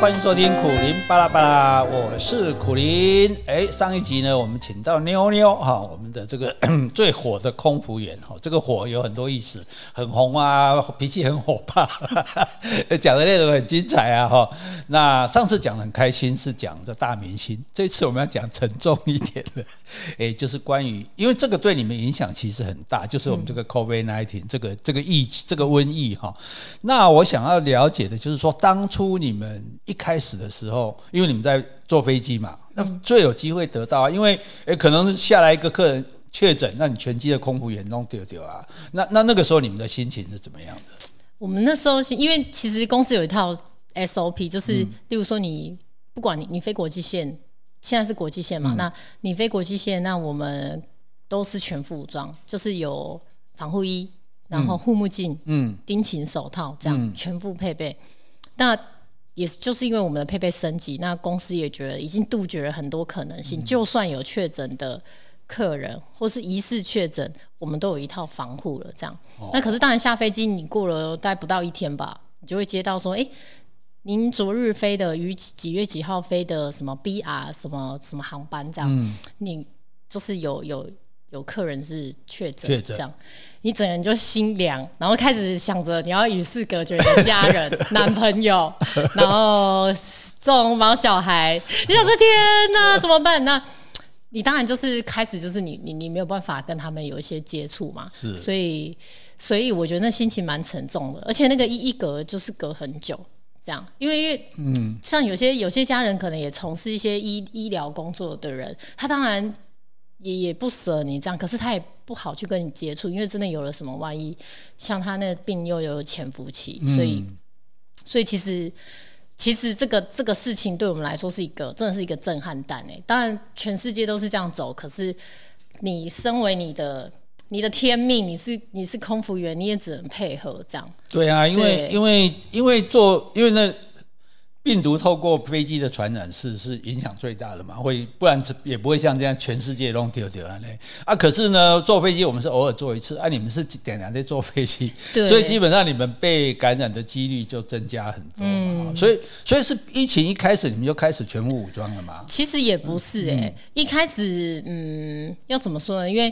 欢迎收听苦苓巴拉巴拉，我是苦苓。哎，上一集呢，我们请到妞妞哈，我们的这个 最火的空服员哈，这个火有很多意思，很红啊，脾气很火爆，讲的内容很精彩啊哈。那上次讲的很开心，是讲这大明星，这次我们要讲沉重一点的，哎，就是关于，因为这个对你们影响其实很大，就是我们这个 COVID nineteen 这个这个疫这个瘟疫哈。那我想要了解的就是说，当初你们一开始的时候，因为你们在坐飞机嘛，那最有机会得到啊，因为诶可能下来一个客人确诊，那你全机的空服员弄丢丢啊，那那那个时候你们的心情是怎么样的？我们那时候是因为其实公司有一套 SOP，就是例如说你不管你你飞国际线，现在是国际线嘛，嗯、那你飞国际线，那我们都是全副武装，就是有防护衣，然后护目镜，嗯，钉琴手套这样、嗯、全副配备，那。也就是因为我们的配备升级，那公司也觉得已经杜绝了很多可能性。嗯、就算有确诊的客人或是疑似确诊，我们都有一套防护了。这样，哦、那可是当然下飞机，你过了大概不到一天吧，你就会接到说，哎、欸，您昨日飞的于几月几号飞的什么 BR 什么什么航班这样，嗯、你就是有有。有客人是确诊，这样你整个人就心凉，然后开始想着你要与世隔绝的家人、男朋友，然后种毛小孩，你想说天哪，怎么办？那你当然就是开始就是你你你没有办法跟他们有一些接触嘛，是，所以所以我觉得那心情蛮沉重的，而且那个一一隔就是隔很久，这样，因为因为嗯，像有些有些家人可能也从事一些医医疗工作的人，他当然。也也不舍你这样，可是他也不好去跟你接触，因为真的有了什么万一，像他那个病又有潜伏期，所以，嗯、所以其实其实这个这个事情对我们来说是一个真的是一个震撼弹诶。当然全世界都是这样走，可是你身为你的你的天命，你是你是空服员，你也只能配合这样。对啊，因为因为因为做因为那。病毒透过飞机的传染是是影响最大的嘛？会不然也不会像这样全世界都丢丢啊嘞啊！可是呢，坐飞机我们是偶尔坐一次，啊，你们是点点在坐飞机，所以基本上你们被感染的几率就增加很多嘛。嗯、所以所以是疫情一开始你们就开始全副武装了嘛？其实也不是诶、欸，嗯、一开始嗯，要怎么说呢？因为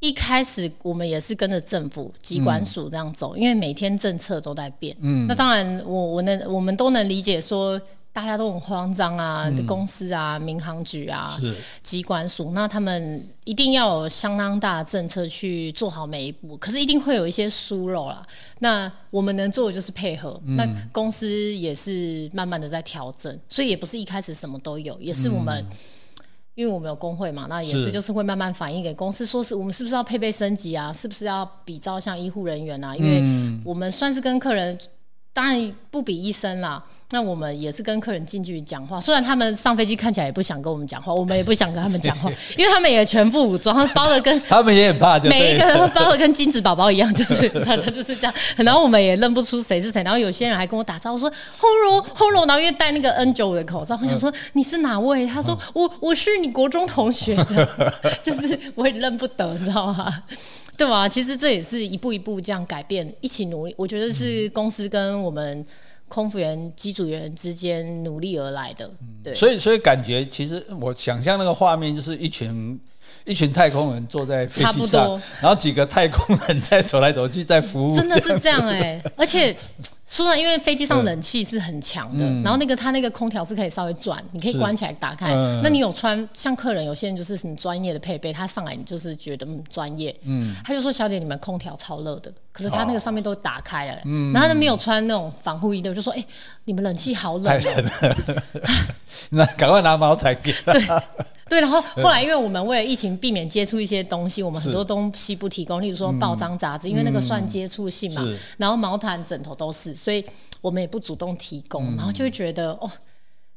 一开始我们也是跟着政府机关署这样走，嗯、因为每天政策都在变。嗯，那当然我我能我们都能理解说大家都很慌张啊，嗯、公司啊、民航局啊、是机关署，那他们一定要有相当大的政策去做好每一步，可是一定会有一些疏漏啦。那我们能做的就是配合，嗯、那公司也是慢慢的在调整，所以也不是一开始什么都有，也是我们。嗯因为我们有工会嘛，那也是就是会慢慢反映给公司，说是我们是不是要配备升级啊？是不是要比照像医护人员啊？因为我们算是跟客人，当然不比医生啦。那我们也是跟客人近距离讲话，虽然他们上飞机看起来也不想跟我们讲话，我们也不想跟他们讲话，因为他们也全副武装，包的跟他们也很怕，每一个人包的跟金子宝宝一样，就是他就是这样。然后我们也认不出谁是谁，然后有些人还跟我打招呼说轰隆轰隆，然后因为戴那个 N 九五的口罩，我想说你是哪位？他说我我是你国中同学的，就是我也认不得，你知道吗？对吧？其实这也是一步一步这样改变，一起努力。我觉得是公司跟我们。空服员、机组员之间努力而来的，对，所以所以感觉其实我想象那个画面就是一群一群太空人坐在飞机上，然后几个太空人在走来走去在服务，真的是这样哎、欸，而且。说然，因为飞机上冷气是很强的，嗯、然后那个它那个空调是可以稍微转，你可以关起来打开。嗯、那你有穿像客人有些人就是很专业的配备，他上来你就是觉得嗯专业，嗯，他就说小姐你们空调超热的，可是他那个上面都打开了，嗯，然后他没有穿那种防护衣的，我就说哎、欸、你们冷气好冷，太冷了，那赶快拿毛毯给他。对。对，然后后来因为我们为了疫情避免接触一些东西，我们很多东西不提供，例如说报章杂志，因为那个算接触性嘛。然后毛毯、枕头都是，所以我们也不主动提供，然后就会觉得哦，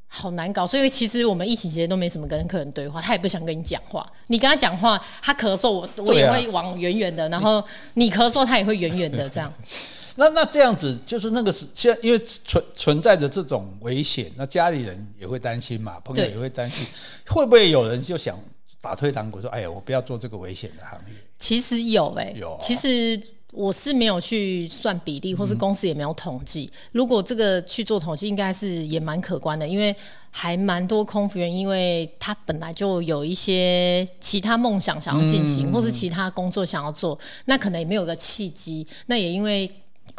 好难搞。所以其实我们疫情期间都没什么跟客人对话，他也不想跟你讲话。你跟他讲话，他咳嗽，我我也会往远远的，然后你咳嗽，他也会远远的这样。那那这样子就是那个是现在，因为存存在着这种危险，那家里人也会担心嘛，朋友也会担心，会不会有人就想打退堂鼓说：“哎呀，我不要做这个危险的行业。”其实有哎、欸，有、哦。其实我是没有去算比例，或是公司也没有统计。嗯、如果这个去做统计，应该是也蛮可观的，因为还蛮多空服员，因为他本来就有一些其他梦想想要进行，嗯、或是其他工作想要做，那可能也没有个契机。那也因为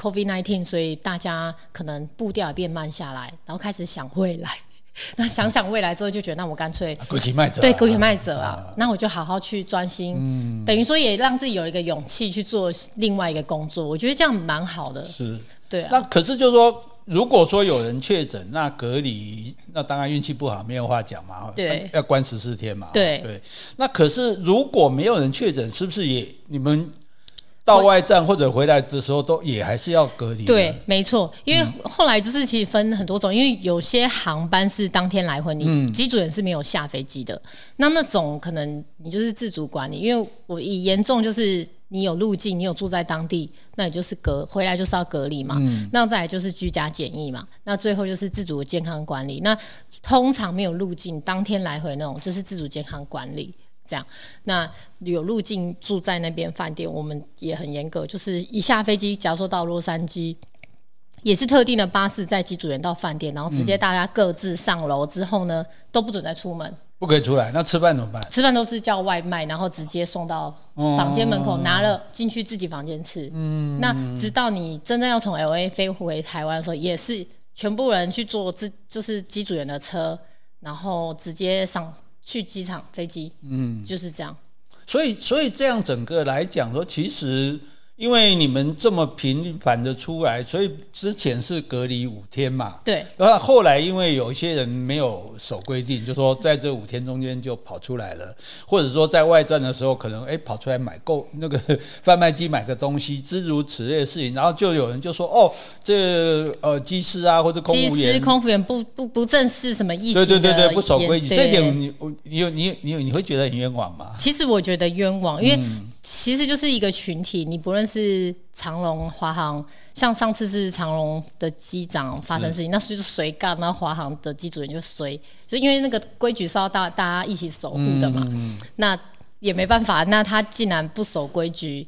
COVID-19，所以大家可能步调也变慢下来，然后开始想未来。那想想未来之后，就觉得那我干脆归期卖者，对，归期卖者啊，那我就好好去专心，嗯、等于说也让自己有一个勇气去做另外一个工作。我觉得这样蛮好的。是，对啊。那可是就是说，如果说有人确诊，那隔离，那当然运气不好，没有话讲嘛。对，要关十四天嘛。对对。那可是如果没有人确诊，是不是也你们？到外站或者回来的时候，都也还是要隔离。对，没错，因为后来就是其实分很多种，因为有些航班是当天来回，你机组人是没有下飞机的。那那种可能你就是自主管理，因为我以严重就是你有入境，你有住在当地，那也就是隔回来就是要隔离嘛。那再来就是居家检疫嘛。那最后就是自主的健康管理。那通常没有入境当天来回那种，就是自主健康管理。这样，那有入境住在那边饭店，我们也很严格，就是一下飞机，假如说到洛杉矶，也是特定的巴士载机组员到饭店，然后直接大家各自上楼之后呢，嗯、都不准再出门，不可以出来。那吃饭怎么办？吃饭都是叫外卖，然后直接送到房间门口，拿了进去自己房间吃。嗯，那直到你真正要从 LA 飞回台湾的时候，也是全部人去坐自就是机组员的车，然后直接上。去机场飞机，嗯，就是这样。所以，所以这样整个来讲说，其实。因为你们这么频繁的出来，所以之前是隔离五天嘛。对。然后后来因为有一些人没有守规定，就说在这五天中间就跑出来了，或者说在外站的时候可能哎跑出来买购那个 贩卖机买个东西，诸如此类的事情，然后就有人就说哦，这呃机师啊或者空服员，机师空服员不不不正视什么疫情的，对对对对，不守规矩，这点你你有你你你会觉得很冤枉吗？其实我觉得冤枉，因为。嗯其实就是一个群体，你不论是长龙、华航，像上次是长龙的机长发生事情，那是那就是谁干？那华航的机主人就谁，就因为那个规矩是要大大家一起守护的嘛。嗯、那也没办法，那他既然不守规矩，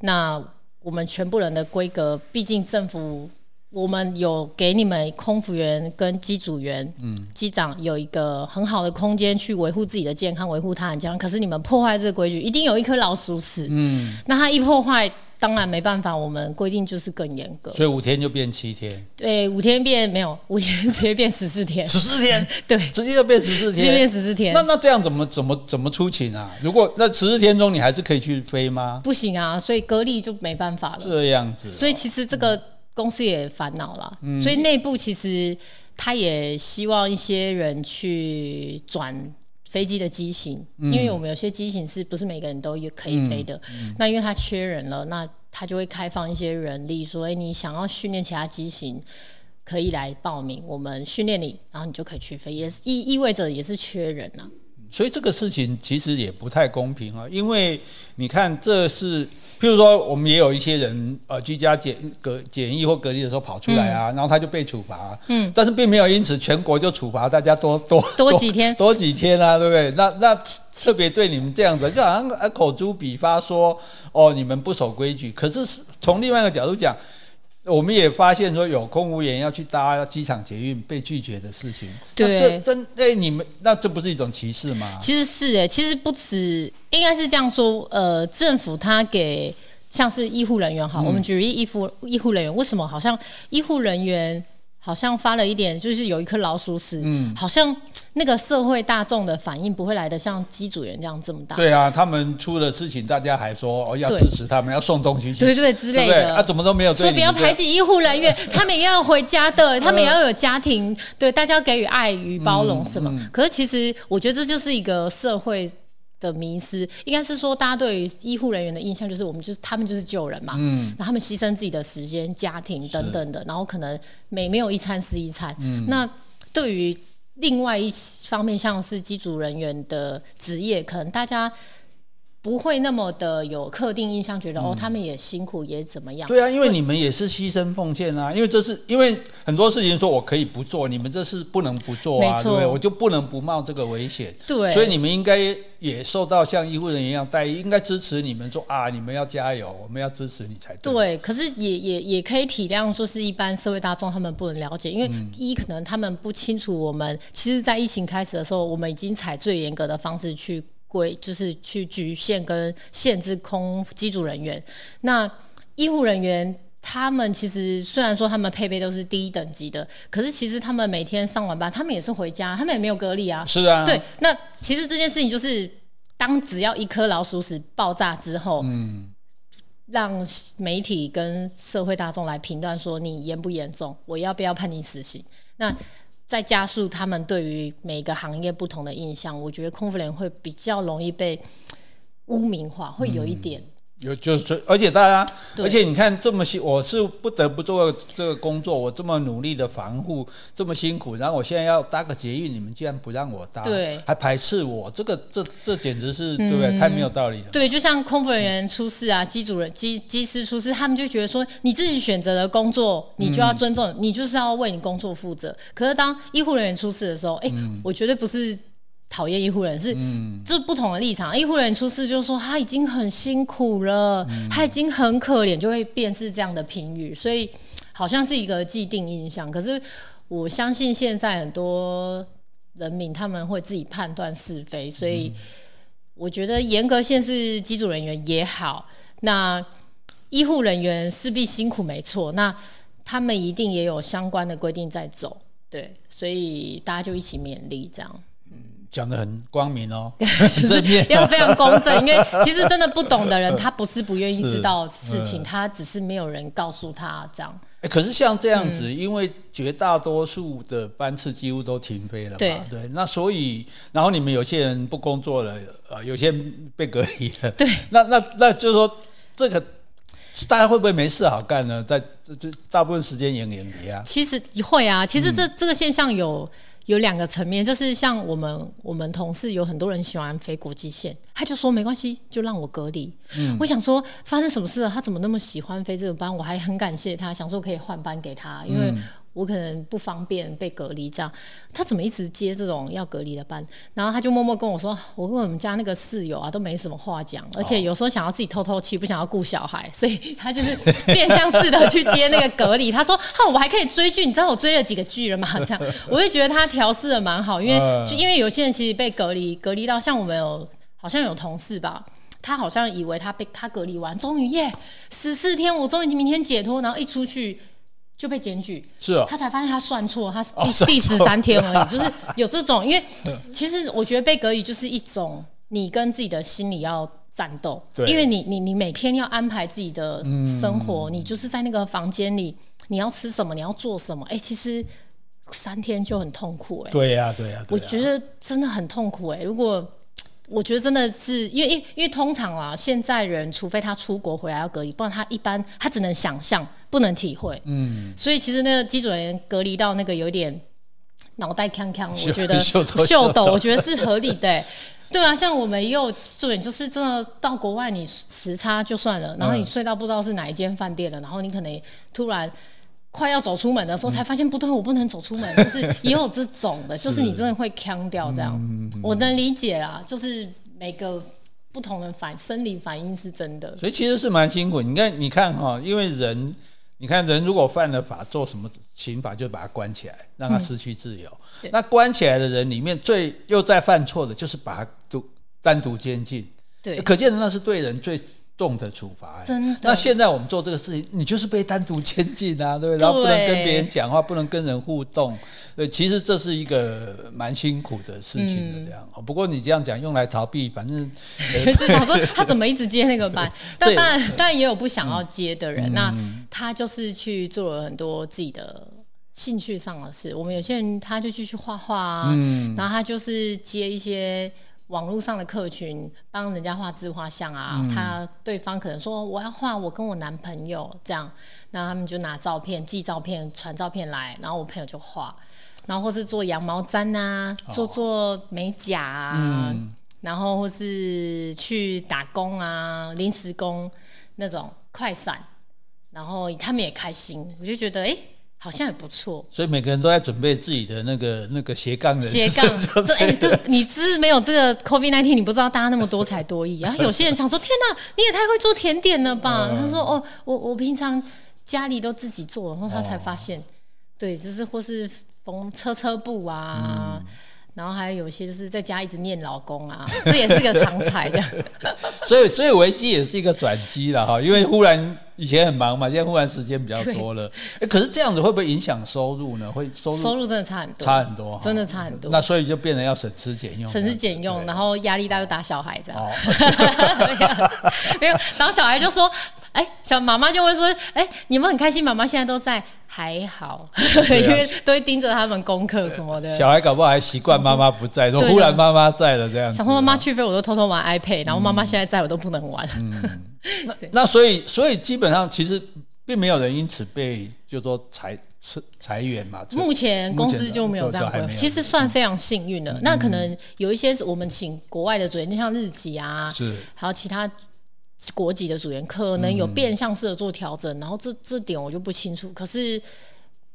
那我们全部人的规格，毕竟政府。我们有给你们空服员跟机组员、嗯机长有一个很好的空间去维护自己的健康，维护他人健康。可是你们破坏这个规矩，一定有一颗老鼠屎。嗯，那他一破坏，当然没办法，我们规定就是更严格。所以五天就变七天。对，五天变没有，五天直接变十四天。十四天，对，直接就变十四天，直接变十四天。那那这样怎么怎么怎么出勤啊？如果那十四天中你还是可以去飞吗？不行啊，所以隔离就没办法了。这样子，所以其实这个。嗯公司也烦恼了，嗯、所以内部其实他也希望一些人去转飞机的机型，嗯、因为我们有些机型是不是每个人都也可以飞的？那因为他缺人了，那他就会开放一些人力，说：“哎，你想要训练其他机型，可以来报名，我们训练你，然后你就可以去飞。”也是意意味着也是缺人呐。所以这个事情其实也不太公平啊，因为你看，这是譬如说，我们也有一些人呃居家检隔检疫或隔离的时候跑出来啊，嗯、然后他就被处罚，嗯，但是并没有因此全国就处罚大家多多多几天多，多几天啊，对不对？那那特别对你们这样子，就好像口诛笔伐说哦，你们不守规矩，可是从另外一个角度讲。我们也发现说有空服员要去搭机场捷运被拒绝的事情，对，这真哎，你们那这不是一种歧视吗？其实是哎，其实不止，应该是这样说，呃，政府他给像是医护人员哈，嗯、我们举例医护医护人员，为什么好像医护人员？好像发了一点，就是有一颗老鼠屎，嗯，好像那个社会大众的反应不会来的像机组员这样这么大。对啊，他们出了事情，大家还说哦要支持他们，要送东西去，对对之类的，啊，怎么都没有说不要排挤医护人员，他们也要回家的，他们也要有家庭，对，大家要给予爱与包容，是吗？可是其实我觉得这就是一个社会。的迷失应该是说，大家对于医护人员的印象就是，我们就是他们就是救人嘛，嗯，然后他们牺牲自己的时间、家庭等等的，然后可能每没有一餐是一餐。嗯，那对于另外一方面，像是机组人员的职业，可能大家不会那么的有特定印象，觉得、嗯、哦，他们也辛苦，也怎么样？对啊，因为你们也是牺牲奉献啊，因为这是因为很多事情说我可以不做，你们这是不能不做啊，对不对？我就不能不冒这个危险。对，所以你们应该也受到像医护人员一样待遇，应该支持你们说啊，你们要加油，我们要支持你才对。对，可是也也也可以体谅，说是一般社会大众他们不能了解，因为一可能他们不清楚我们，其实，在疫情开始的时候，我们已经采最严格的方式去。规就是去局限跟限制空机组人员，那医护人员他们其实虽然说他们配备都是第一等级的，可是其实他们每天上完班，他们也是回家，他们也没有隔离啊。是啊。对，那其实这件事情就是，当只要一颗老鼠屎爆炸之后，嗯，让媒体跟社会大众来评断说你严不严重，我要不要判你死刑？那。在加速他们对于每个行业不同的印象，我觉得空服员会比较容易被污名化，会有一点。有就是，而且大家，而且你看这么辛，我是不得不做这个工作，我这么努力的防护，这么辛苦，然后我现在要搭个捷运，你们竟然不让我搭，对，还排斥我，这个这这简直是、嗯、对不对？太没有道理了。对，就像空服人员出事啊，机组人机机师出事，他们就觉得说，你自己选择的工作，你就要尊重，嗯、你就是要为你工作负责。可是当医护人员出事的时候，哎、欸嗯，我绝对不是。讨厌医护人是，这不同的立场。医护人出事就是说他已经很辛苦了，嗯、他已经很可怜，就会变是这样的评语，所以好像是一个既定印象。可是我相信现在很多人民他们会自己判断是非，所以我觉得严格限制机组人员也好，那医护人员势必辛苦没错，那他们一定也有相关的规定在走，对，所以大家就一起勉励这样。讲的很光明哦，正面要非常公正，因为其实真的不懂的人，他不是不愿意知道事情，他只是没有人告诉他这样。欸，可是像这样子，嗯，因为绝大多数的班次几乎都停飞了嘛，对，对，那所以，然后你们有些人不工作了，呃，有些人被隔离了，对，那那那就是说，这个大家会不会没事好干呢？在这这大部分时间演演离啊？其实会啊，其实这，嗯，这个现象有。有两个层面，就是像我们我们同事有很多人喜欢飞国际线，他就说没关系，就让我隔离。嗯，我想说发生什么事了？他怎么那么喜欢飞这个班？我还很感谢他，想说可以换班给他，因为。我可能不方便被隔离，这样他怎么一直接这种要隔离的班？然后他就默默跟我说：“我跟我们家那个室友啊都没什么话讲，而且有时候想要自己透透气，不想要顾小孩，所以他就是变相似的去接那个隔离。”他说：“哈，我还可以追剧，你知道我追了几个剧了吗？”这样我就觉得他调试的蛮好，因为就因为有些人其实被隔离，隔离到像我们有好像有同事吧，他好像以为他被他隔离完，终于耶十四天，我终于明天解脱，然后一出去。就被检举，是啊，他才发现他算错，他是第第十三天而已，哦，就是有这种，因为其实我觉得被隔离就是一种你跟自己的心理要战斗，对，因为你你你每天要安排自己的生活，嗯，你就是在那个房间里，你要吃什么，你要做什么，哎，欸，其实三天就很痛苦，欸，哎，对呀，对呀，我觉得真的很痛苦，哎，如果。我觉得真的是因为，因因为通常啊，现在人除非他出国回来要隔离，不然他一般他只能想象，不能体会。嗯，所以其实那个机组人员隔离到那个有点脑袋锵锵，我 觉得秀逗，我觉得是合理的。对啊，像我们也有对，就是真的到国外你时差就算了，然后你睡到不知道是哪一间饭店了，然后你可能突然。快要走出门的时候，才发现不对，我不能走出门。就是也有这种的，就是你真的会呛掉这样。我能理解啦，就是每个不同的反生理反应是真的。所以其实是蛮辛苦。你看，你看哈，因为人，你看人如果犯了法，做什么刑法就把他关起来，让他失去自由。那关起来的人里面，最又在犯错的，就是把他独单独监禁。对，可见那是对人最。重的处罚，真的。那现在我们做这个事情，你就是被单独监禁啊，对不对？然后不能跟别人讲话，不能跟人互动。对，其实这是一个蛮辛苦的事情的。这样、嗯，不过你这样讲用来逃避，反正 就是想说他怎么一直接那个班。但当然，当然也有不想要接的人、嗯。那他就是去做了很多自己的兴趣上的事。我们有些人他就继续画画啊、嗯，然后他就是接一些。网络上的客群帮人家画自画像啊、嗯，他对方可能说我要画我跟我男朋友这样，那他们就拿照片寄照片传照片来，然后我朋友就画，然后或是做羊毛毡啊，哦、做做美甲啊、嗯，然后或是去打工啊，临时工那种快闪，然后他们也开心，我就觉得哎。欸好像也不错，所以每个人都在准备自己的那个那个斜杠的斜杠。这哎，对，你知没有这个 COVID nineteen，你不知道大家那么多才多艺。然后有些人想说：“天哪，你也太会做甜点了吧？”他说：“哦，我我平常家里都自己做。”然后他才发现，对，就是或是缝车车布啊。然后还有一些就是在家一直念老公啊，这也是个常才的。所以，所以危机也是一个转机了哈，因为忽然以前很忙嘛，现在忽然时间比较多了。哎，可是这样子会不会影响收入呢？会收入收入真的差很多，差很多，真的差很多。那所以就变成要省吃俭用，省吃俭用，然后压力大就打小孩这样。没有，然后小孩就说。哎，小妈妈就会说：“哎，你们很开心，妈妈现在都在，还好，因为都会盯着他们功课什么的。小孩搞不好还习惯妈妈不在，说忽然妈妈在了这样。想说妈妈去飞，我都偷偷玩 iPad，然后妈妈现在在我都不能玩。嗯，那那所以所以基本上其实并没有人因此被就说裁裁裁员嘛。目前公司就没有这样规划，其实算非常幸运了。那可能有一些我们请国外的主任，就像日籍啊，是还有其他。国籍的组员可能有变相式的做调整，嗯、然后这这点我就不清楚。可是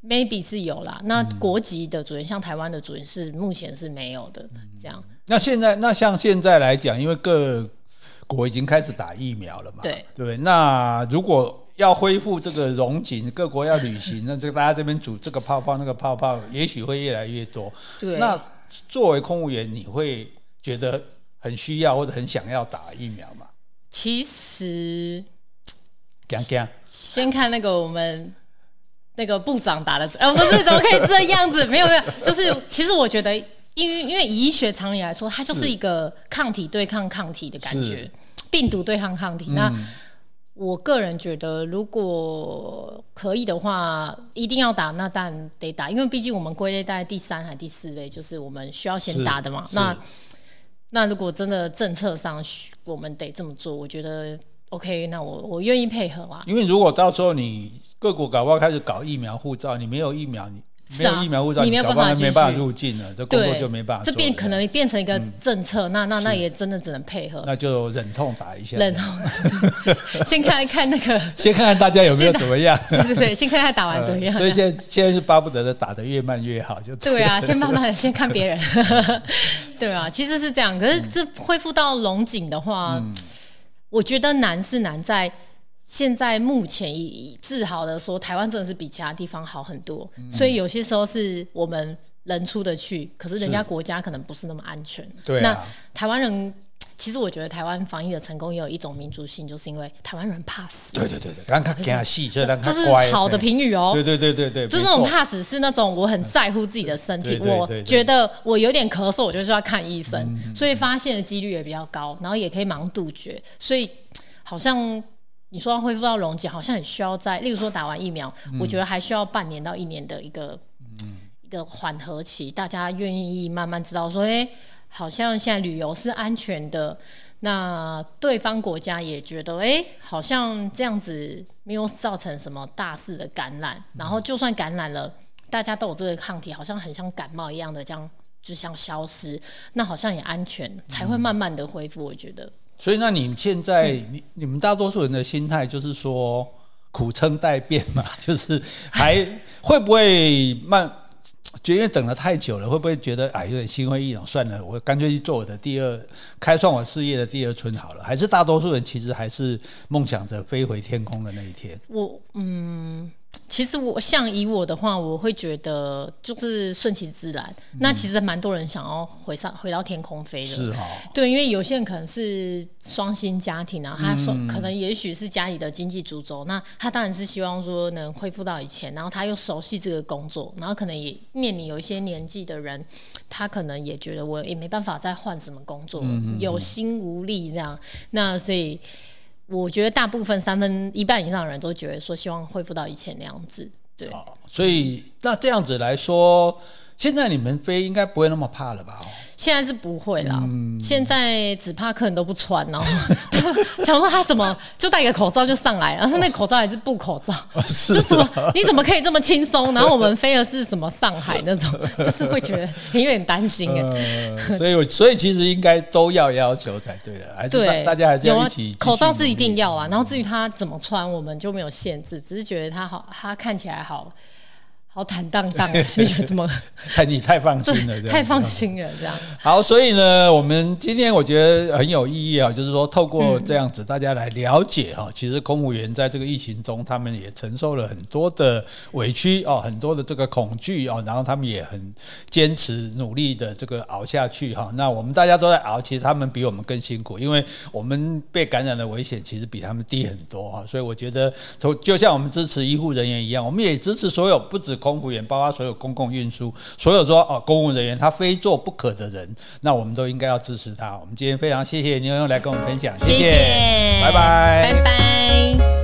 maybe 是有啦。那国籍的组员，像台湾的组员是目前是没有的。这样。那现在，那像现在来讲，因为各国已经开始打疫苗了嘛，对对不对？那如果要恢复这个融景，各国要旅行，那这个大家这边组这个泡泡那个泡泡，也许会越来越多。对。那作为空务员，你会觉得很需要或者很想要打疫苗吗？其实，讲讲，先看那个我们那个部长打的，呃，不是，怎么可以这样子？没有没有，就是其实我觉得，因为因为以医学常理来说，它就是一个抗体对抗抗体的感觉，病毒对抗抗体。那我个人觉得，如果可以的话，一定要打，那当然得打，因为毕竟我们归类在第三还第四类，就是我们需要先打的嘛。那那如果真的政策上我们得这么做，我觉得 OK，那我我愿意配合啊。因为如果到时候你各国搞不好开始搞疫苗护照，你没有疫苗，你没有疫苗护照，你没有办法没办法入境了，这工作就没办法。这变可能变成一个政策，那那那也真的只能配合。那就忍痛打一下，忍痛。先看看那个，先看看大家有没有怎么样。对对对，先看看打完怎么样。所以现在现在是巴不得的打得越慢越好，就对啊，先慢慢先看别人。对啊，其实是这样。可是这恢复到龙井的话，嗯、我觉得难是难在现在目前以自豪的说，台湾真的是比其他地方好很多。嗯、所以有些时候是我们人出得去，可是人家国家可能不是那么安全。对、啊，那台湾人。其实我觉得台湾防疫的成功也有一种民族性，就是因为台湾人怕死。对对对对，让他惊死，所以让他这是好的评语哦。对对对对对，就是那种怕死是那种我很在乎自己的身体，我觉得我有点咳嗽，我就是要看医生，所以发现的几率也比较高，然后也可以忙杜绝。所以好像你说要恢复到溶解，好像很需要在，例如说打完疫苗，我觉得还需要半年到一年的一个一个缓和期，大家愿意慢慢知道说，哎。好像现在旅游是安全的，那对方国家也觉得，哎、欸，好像这样子没有造成什么大肆的感染，然后就算感染了，大家都有这个抗体，好像很像感冒一样的，这样就像消失，那好像也安全，才会慢慢的恢复。我觉得。所以，那你现在，你你们大多数人的心态就是说，苦撑待变嘛，就是还会不会慢？觉得等了太久了，会不会觉得哎有点心灰意冷？算了，我干脆去做我的第二，开创我事业的第二春好了。还是大多数人其实还是梦想着飞回天空的那一天。我嗯。其实我像以我的话，我会觉得就是顺其自然。嗯、那其实蛮多人想要回上回到天空飞的，是哈、哦。对，因为有些人可能是双薪家庭啊，他说可能也许是家里的经济主轴，嗯、那他当然是希望说能恢复到以前，然后他又熟悉这个工作，然后可能也面临有一些年纪的人，他可能也觉得我也没办法再换什么工作，嗯、有心无力这样。那所以。我觉得大部分三分一半以上的人都觉得说希望恢复到以前那样子，对。所以那这样子来说，现在你们飞应该不会那么怕了吧？现在是不会啦，嗯、现在只怕客人都不穿，然 后想说他怎么就戴个口罩就上来了，然后那口罩还是布口罩，哦、是什么？你怎么可以这么轻松？然后我们飞的是什么上海那种，就是会觉得有点担心哎、呃。所以我，所以其实应该都要要求才对的，还是对大家还是要一起。口罩是一定要啊，然后至于他怎么穿，我们就没有限制，只是觉得他好，他看起来好。好坦荡荡，所以就这么，太你太放心了，太放心了，这样。好，所以呢，我们今天我觉得很有意义啊，就是说透过这样子，大家来了解哈，其实公务员在这个疫情中，他们也承受了很多的委屈哦，很多的这个恐惧哦，然后他们也很坚持努力的这个熬下去哈。那我们大家都在熬，其实他们比我们更辛苦，因为我们被感染的危险其实比他们低很多哈。所以我觉得，就像我们支持医护人员一样，我们也支持所有不止。空服员，包括所有公共运输，所有说哦，公务人员他非做不可的人，那我们都应该要支持他。我们今天非常谢谢牛牛来跟我们分享，谢谢，谢谢拜拜。拜拜。